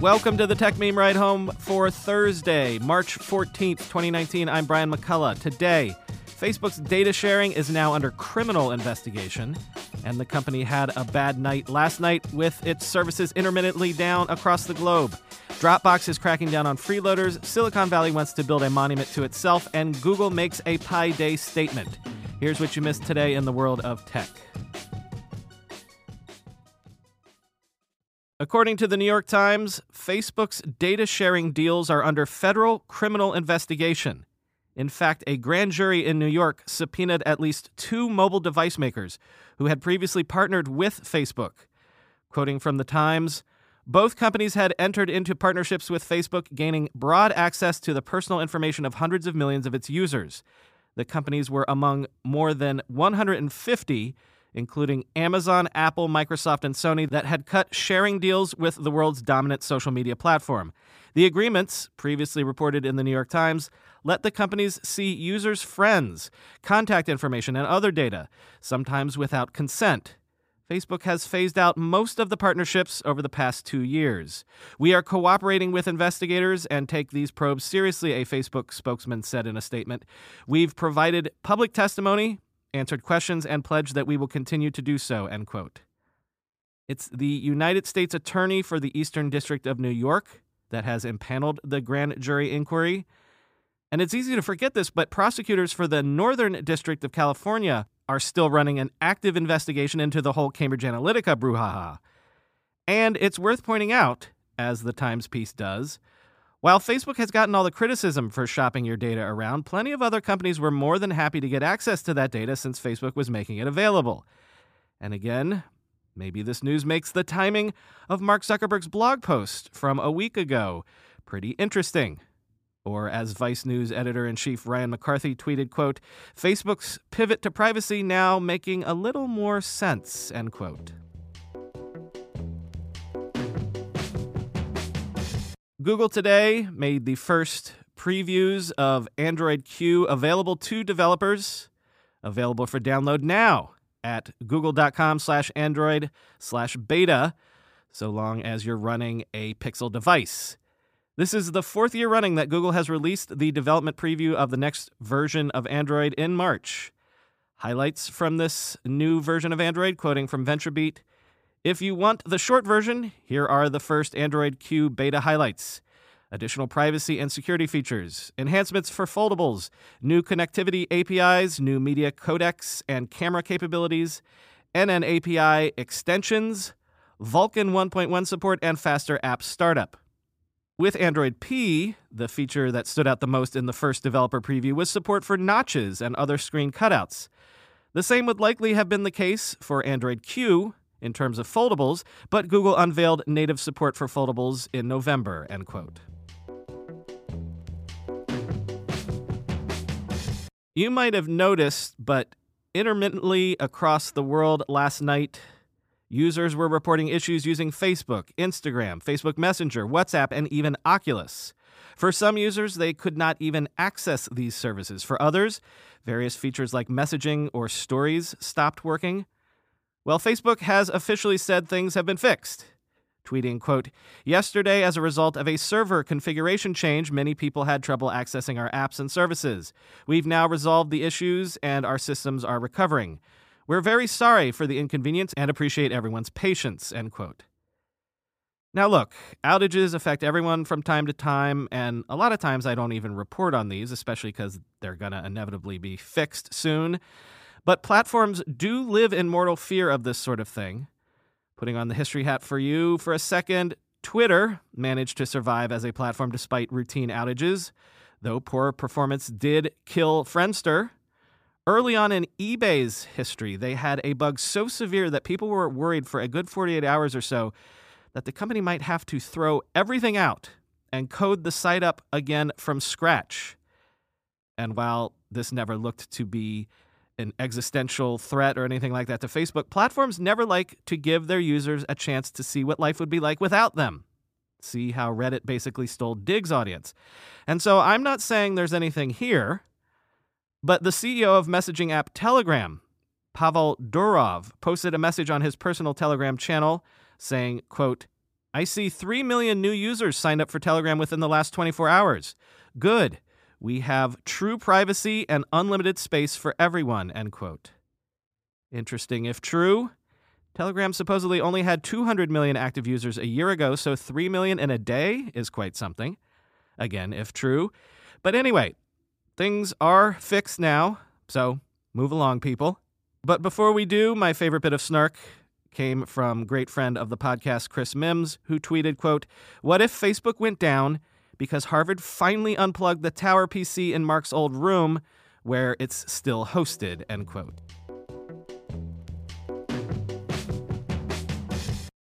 Welcome to the Techmeme Ride Home for Thursday, March 14th, 2019. I'm Brian McCullough. Today, Facebook's data sharing is now under criminal investigation, and the company had a bad night last night with its services intermittently down across the globe. Dropbox is cracking down on freeloaders, Silicon Valley wants to build a monument to itself, and Google makes a Pi Day statement. Here's what you missed today in the world of tech. According to the New York Times, Facebook's data sharing deals are under federal criminal investigation. In fact, a grand jury in New York subpoenaed at least two mobile device makers who had previously partnered with Facebook. Quoting from the Times, both companies had entered into partnerships with Facebook, gaining broad access to the personal information of hundreds of millions of its users. The companies were among more than 150 including Amazon, Apple, Microsoft, and Sony, that had cut sharing deals with the world's dominant social media platform. The agreements, previously reported in the New York Times, let the companies see users' friends, contact information, and other data, sometimes without consent. Facebook has phased out most of the partnerships over the past two years. We are cooperating with investigators and take these probes seriously, a Facebook spokesman said in a statement. We've provided public testimony answered questions, and pledged that we will continue to do so, end quote. It's the United States Attorney for the Eastern District of New York that has impaneled the grand jury inquiry. And it's easy to forget this, but prosecutors for the Northern District of California are still running an active investigation into the whole Cambridge Analytica brouhaha. And it's worth pointing out, as the Times piece does, while Facebook has gotten all the criticism for shopping your data around, plenty of other companies were more than happy to get access to that data since Facebook was making it available. And again, maybe this news makes the timing of Mark Zuckerberg's blog post from a week ago pretty interesting. Or as Vice News editor-in-chief Ryan McCarthy tweeted, quote, Facebook's pivot to privacy now making a little more sense, end quote. Google today made the first previews of Android Q available to developers, available for download now at google.com slash android slash beta, so long as you're running a Pixel device. This is the fourth year running that Google has released the development preview of the next version of Android in March. Highlights from this new version of Android, quoting from VentureBeat if you want the short version, here are the first Android Q beta highlights. Additional privacy and security features, enhancements for foldables, new connectivity APIs, new media codecs and camera capabilities, NN API extensions, Vulkan 1.1 support, and faster app startup. With Android P, the feature that stood out the most in the first developer preview was support for notches and other screen cutouts. The same would likely have been the case for Android Q, in terms of foldables, but Google unveiled native support for foldables in November, end quote. You might have noticed, but intermittently across the world last night, users were reporting issues using Facebook, Instagram, Facebook Messenger, WhatsApp, and even Oculus. For some users, they could not even access these services. For others, various features like messaging or stories stopped working. Well, Facebook has officially said things have been fixed. Tweeting, quote, Yesterday, as a result of a server configuration change, many people had trouble accessing our apps and services. We've now resolved the issues and our systems are recovering. We're very sorry for the inconvenience and appreciate everyone's patience, end quote. Now, look, outages affect everyone from time to time, and a lot of times I don't even report on these, especially because they're going to inevitably be fixed soon. But platforms do live in mortal fear of this sort of thing. Putting on the history hat for you for a second, Twitter managed to survive as a platform despite routine outages, though poor performance did kill Friendster. Early on in eBay's history, they had a bug so severe that people were worried for a good 48 hours or so that the company might have to throw everything out and code the site up again from scratch. And while this never looked to be an existential threat or anything like that to Facebook, platforms never like to give their users a chance to see what life would be like without them. See how Reddit basically stole Digg's audience. And so I'm not saying there's anything here, but the CEO of messaging app Telegram, Pavel Durov, posted a message on his personal Telegram channel saying, quote, I see 3 million new users signed up for Telegram within the last 24 hours. Good. We have true privacy and unlimited space for everyone, end quote. Interesting if true. Telegram supposedly only had 200 million active users a year ago, so 3 million in a day is quite something. Again, if true. But anyway, things are fixed now, so move along, people. But before we do, my favorite bit of snark came from great friend of the podcast Chris Mims, who tweeted, quote, "What if Facebook went down because Harvard finally unplugged the tower PC in Mark's old room where it's still hosted, end quote.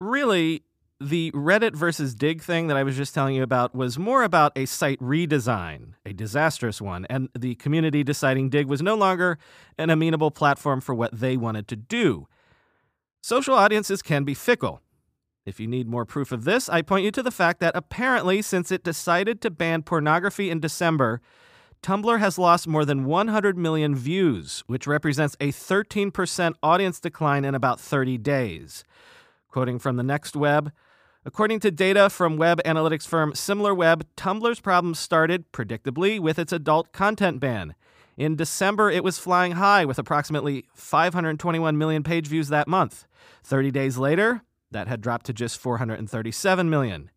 Really, the Reddit versus Digg thing that I was just telling you about was more about a site redesign, a disastrous one, and the community deciding Digg was no longer an amenable platform for what they wanted to do. Social audiences can be fickle. If you need more proof of this, I point you to the fact that apparently, since it decided to ban pornography in December, Tumblr has lost more than 100 million views, which represents a 13% audience decline in about 30 days. Quoting from the Next Web, according to data from web analytics firm SimilarWeb, Tumblr's problems started, predictably, with its adult content ban. In December, it was flying high with approximately 521 million page views that month. 30 days later, that had dropped to just 437 million.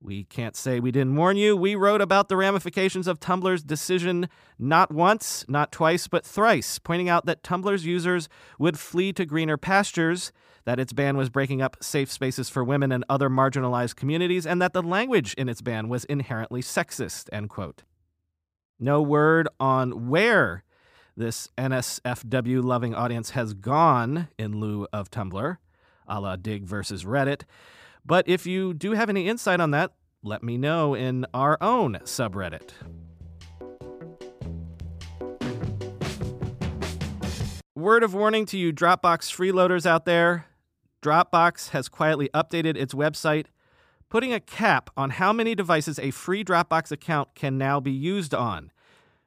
We can't say we didn't warn you. We wrote about the ramifications of Tumblr's decision not once, not twice, but thrice, pointing out that Tumblr's users would flee to greener pastures, that its ban was breaking up safe spaces for women and other marginalized communities, and that the language in its ban was inherently sexist, end quote. No word on where this NSFW loving audience has gone in lieu of Tumblr a la Digg versus Reddit. But if you do have any insight on that, let me know in our own subreddit. Word of warning to you Dropbox freeloaders out there Dropbox has quietly updated its website, putting a cap on how many devices a free Dropbox account can now be used on.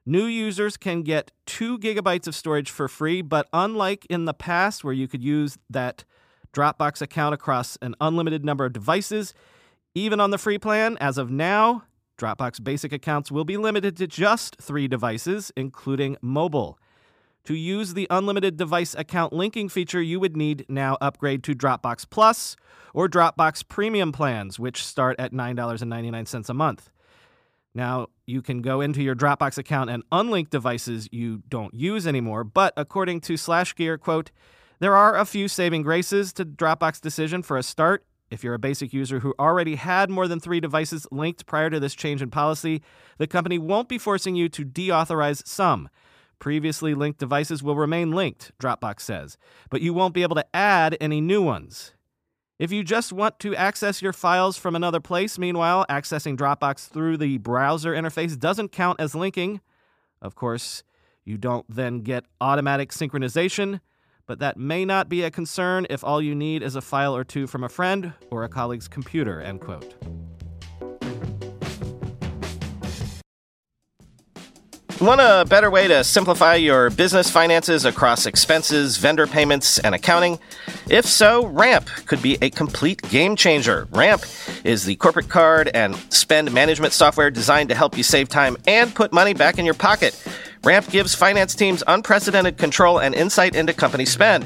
New users can get 2 gigabytes of storage for free, but unlike in the past where you could use that Dropbox account across an unlimited number of devices. Even on the free plan, as of now, Dropbox basic accounts will be limited to just three devices, including mobile. To use the unlimited device account linking feature, you would need now upgrade to Dropbox Plus or Dropbox Premium plans, which start at $9.99 a month. Now, you can go into your Dropbox account and unlink devices you don't use anymore, but according to SlashGear, quote, there are a few saving graces to Dropbox Decision for a start. If you're a basic user who already had more than three devices linked prior to this change in policy, the company won't be forcing you to deauthorize some. Previously linked devices will remain linked, Dropbox says, but you won't be able to add any new ones. If you just want to access your files from another place, meanwhile, accessing Dropbox through the browser interface doesn't count as linking. Of course, you don't then get automatic synchronization but that may not be a concern if all you need is a file or two from a friend or a colleague's computer, end quote. Want a better way to simplify your business finances across expenses, vendor payments, and accounting? If so, Ramp could be a complete game changer. Ramp is the corporate card and spend management software designed to help you save time and put money back in your pocket. Ramp gives finance teams unprecedented control and insight into company spend.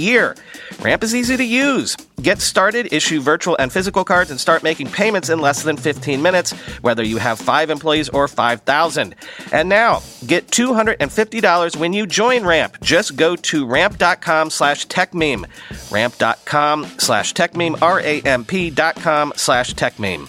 year. Ramp is easy to use. Get started, issue virtual and physical cards, and start making payments in less than 15 minutes, whether you have five employees or 5,000. And now, get $250 when you join Ramp. Just go to ramp.com slash techmeme. Ramp.com slash techmeme, R-A-M-P dot com slash techmeme.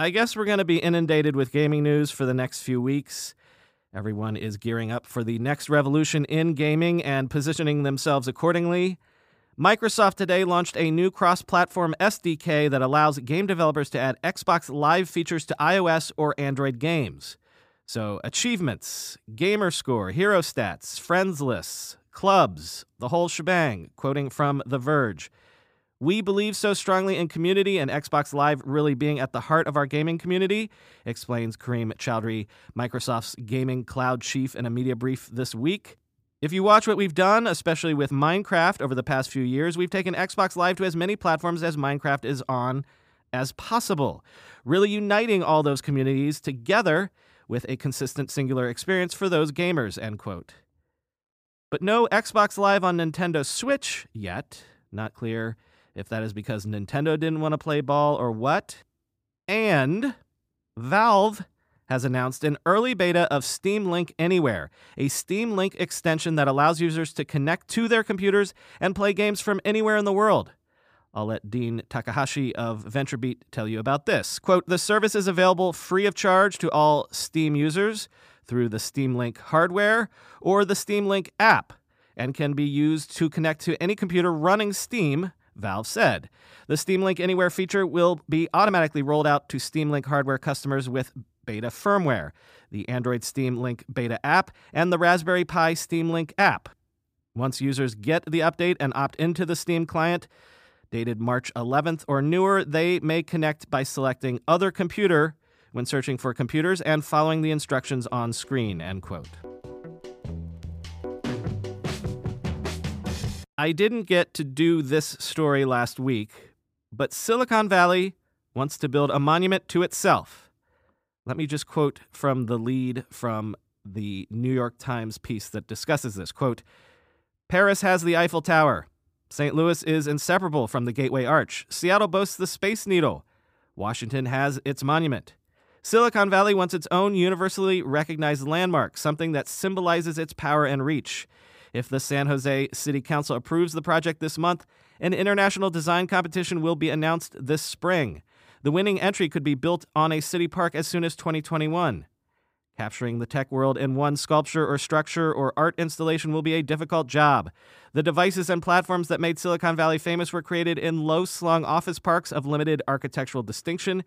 I guess we're going to be inundated with gaming news for the next few weeks. Everyone is gearing up for the next revolution in gaming and positioning themselves accordingly. Microsoft today launched a new cross platform SDK that allows game developers to add Xbox Live features to iOS or Android games. So, achievements, gamer score, hero stats, friends lists, clubs, the whole shebang, quoting from The Verge. We believe so strongly in community and Xbox Live really being at the heart of our gaming community, explains Kareem Choudhry, Microsoft's gaming cloud chief, in a media brief this week. If you watch what we've done, especially with Minecraft over the past few years, we've taken Xbox Live to as many platforms as Minecraft is on as possible, really uniting all those communities together with a consistent singular experience for those gamers, end quote. But no Xbox Live on Nintendo Switch yet. Not clear if that is because Nintendo didn't want to play ball or what. And Valve has announced an early beta of Steam Link Anywhere, a Steam Link extension that allows users to connect to their computers and play games from anywhere in the world. I'll let Dean Takahashi of VentureBeat tell you about this. Quote The service is available free of charge to all Steam users through the Steam Link hardware or the Steam Link app and can be used to connect to any computer running Steam Valve said. The Steam Link Anywhere feature will be automatically rolled out to Steam Link hardware customers with beta firmware, the Android Steam Link beta app, and the Raspberry Pi Steam Link app. Once users get the update and opt into the Steam client, dated March 11th or newer, they may connect by selecting Other Computer when searching for computers and following the instructions on screen. End quote. I didn't get to do this story last week, but Silicon Valley wants to build a monument to itself. Let me just quote from the lead from the New York Times piece that discusses this. Quote, Paris has the Eiffel Tower. St. Louis is inseparable from the Gateway Arch. Seattle boasts the Space Needle. Washington has its monument. Silicon Valley wants its own universally recognized landmark, something that symbolizes its power and reach. If the San Jose City Council approves the project this month, an international design competition will be announced this spring. The winning entry could be built on a city park as soon as 2021. Capturing the tech world in one sculpture or structure or art installation will be a difficult job. The devices and platforms that made Silicon Valley famous were created in low slung office parks of limited architectural distinction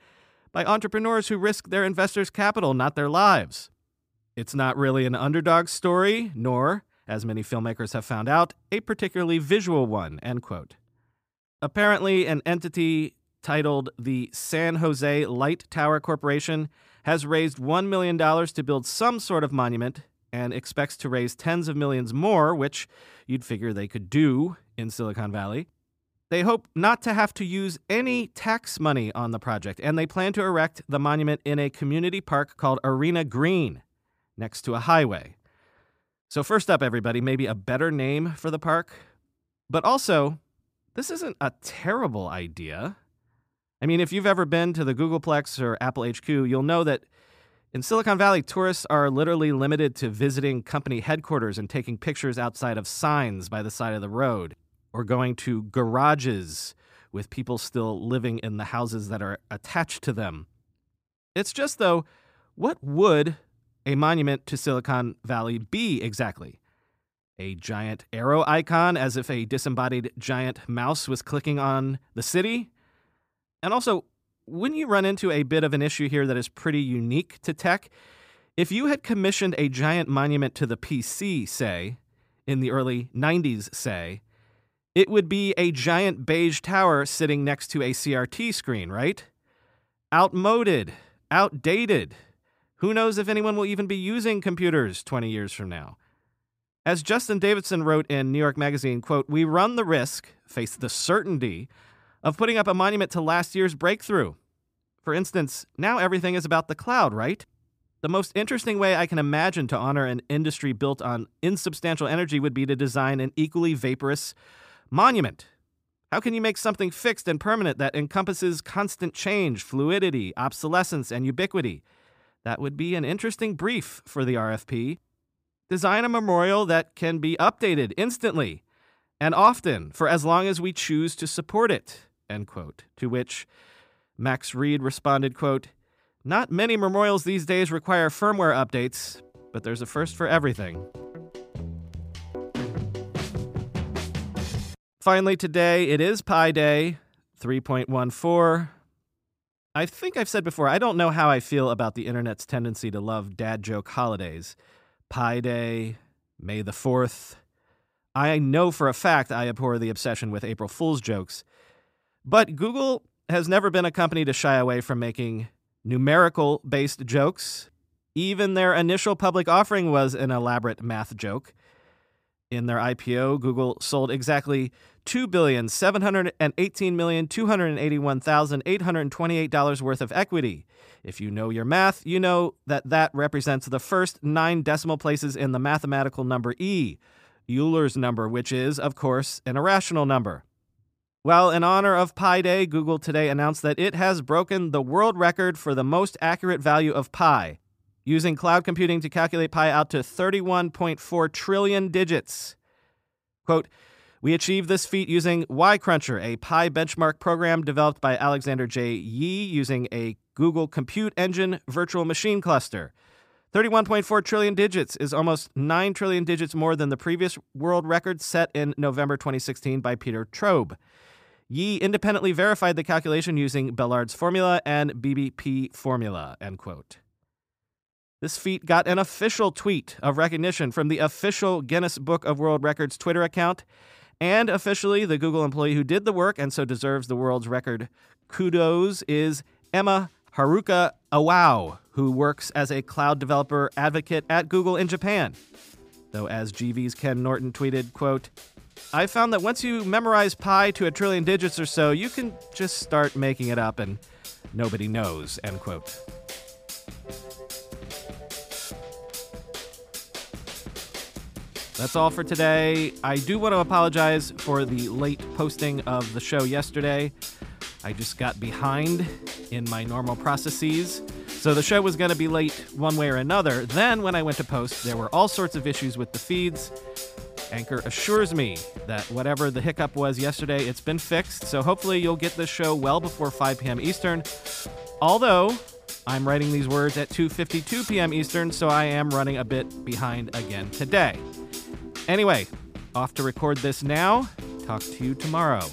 by entrepreneurs who risk their investors' capital, not their lives. It's not really an underdog story, nor as many filmmakers have found out, a particularly visual one, end quote. Apparently, an entity titled the San Jose Light Tower Corporation has raised $1 million to build some sort of monument and expects to raise tens of millions more, which you'd figure they could do in Silicon Valley. They hope not to have to use any tax money on the project, and they plan to erect the monument in a community park called Arena Green next to a highway. So, first up, everybody, maybe a better name for the park. But also, this isn't a terrible idea. I mean, if you've ever been to the Googleplex or Apple HQ, you'll know that in Silicon Valley, tourists are literally limited to visiting company headquarters and taking pictures outside of signs by the side of the road, or going to garages with people still living in the houses that are attached to them. It's just, though, what would a monument to Silicon Valley be exactly? A giant arrow icon as if a disembodied giant mouse was clicking on the city? And also, wouldn't you run into a bit of an issue here that is pretty unique to tech? If you had commissioned a giant monument to the PC, say, in the early 90s, say, it would be a giant beige tower sitting next to a CRT screen, right? Outmoded, outdated. Who knows if anyone will even be using computers 20 years from now? As Justin Davidson wrote in New York Magazine, quote, "We run the risk, face the certainty of putting up a monument to last year's breakthrough. For instance, now everything is about the cloud, right? The most interesting way I can imagine to honor an industry built on insubstantial energy would be to design an equally vaporous monument. How can you make something fixed and permanent that encompasses constant change, fluidity, obsolescence, and ubiquity? That would be an interesting brief for the RFP. Design a memorial that can be updated instantly and often for as long as we choose to support it. End quote. To which Max Read responded, quote, Not many memorials these days require firmware updates, but there's a first for everything. Finally, today it is Pi Day 3.14. I think I've said before, I don't know how I feel about the internet's tendency to love dad joke holidays. Pi Day, May the 4th. I know for a fact I abhor the obsession with April Fool's jokes. But Google has never been a company to shy away from making numerical based jokes. Even their initial public offering was an elaborate math joke. In their IPO, Google sold exactly $2,718,281,828 worth of equity. If you know your math, you know that that represents the first nine decimal places in the mathematical number e, Euler's number, which is, of course, an irrational number. Well, in honor of Pi Day, Google today announced that it has broken the world record for the most accurate value of pi, using cloud computing to calculate pi out to 31.4 trillion digits. Quote, we achieved this feat using y-cruncher, a pi benchmark program developed by Alexander J. Yee using a Google Compute Engine virtual machine cluster. 31.4 trillion digits is almost 9 trillion digits more than the previous world record set in November 2016 by Peter Trueb. Yee independently verified the calculation using Bellard's formula and BBP formula, end quote. This feat got an official tweet of recognition from the official Guinness Book of World Records Twitter account, and officially the Google employee who did the work and so deserves the world's record kudos is Emma Haruka Iwao, who works as a cloud developer advocate at Google in Japan. Though as GV's Ken Norton tweeted, quote, I found that once you memorize pi to a trillion digits or so, you can just start making it up and nobody knows, end quote. That's all for today. I do want to apologize for the late posting of the show yesterday. I just got behind in my normal processes. So the show was going to be late one way or another. Then, when I went to post, there were all sorts of issues with the feeds. Anchor assures me that whatever the hiccup was yesterday, it's been fixed. So hopefully you'll get this show well before 5 p.m. Eastern. Although I'm writing these words at 2:52 p.m. Eastern, so I am running a bit behind again today. Anyway, off to record this now. Talk to you tomorrow.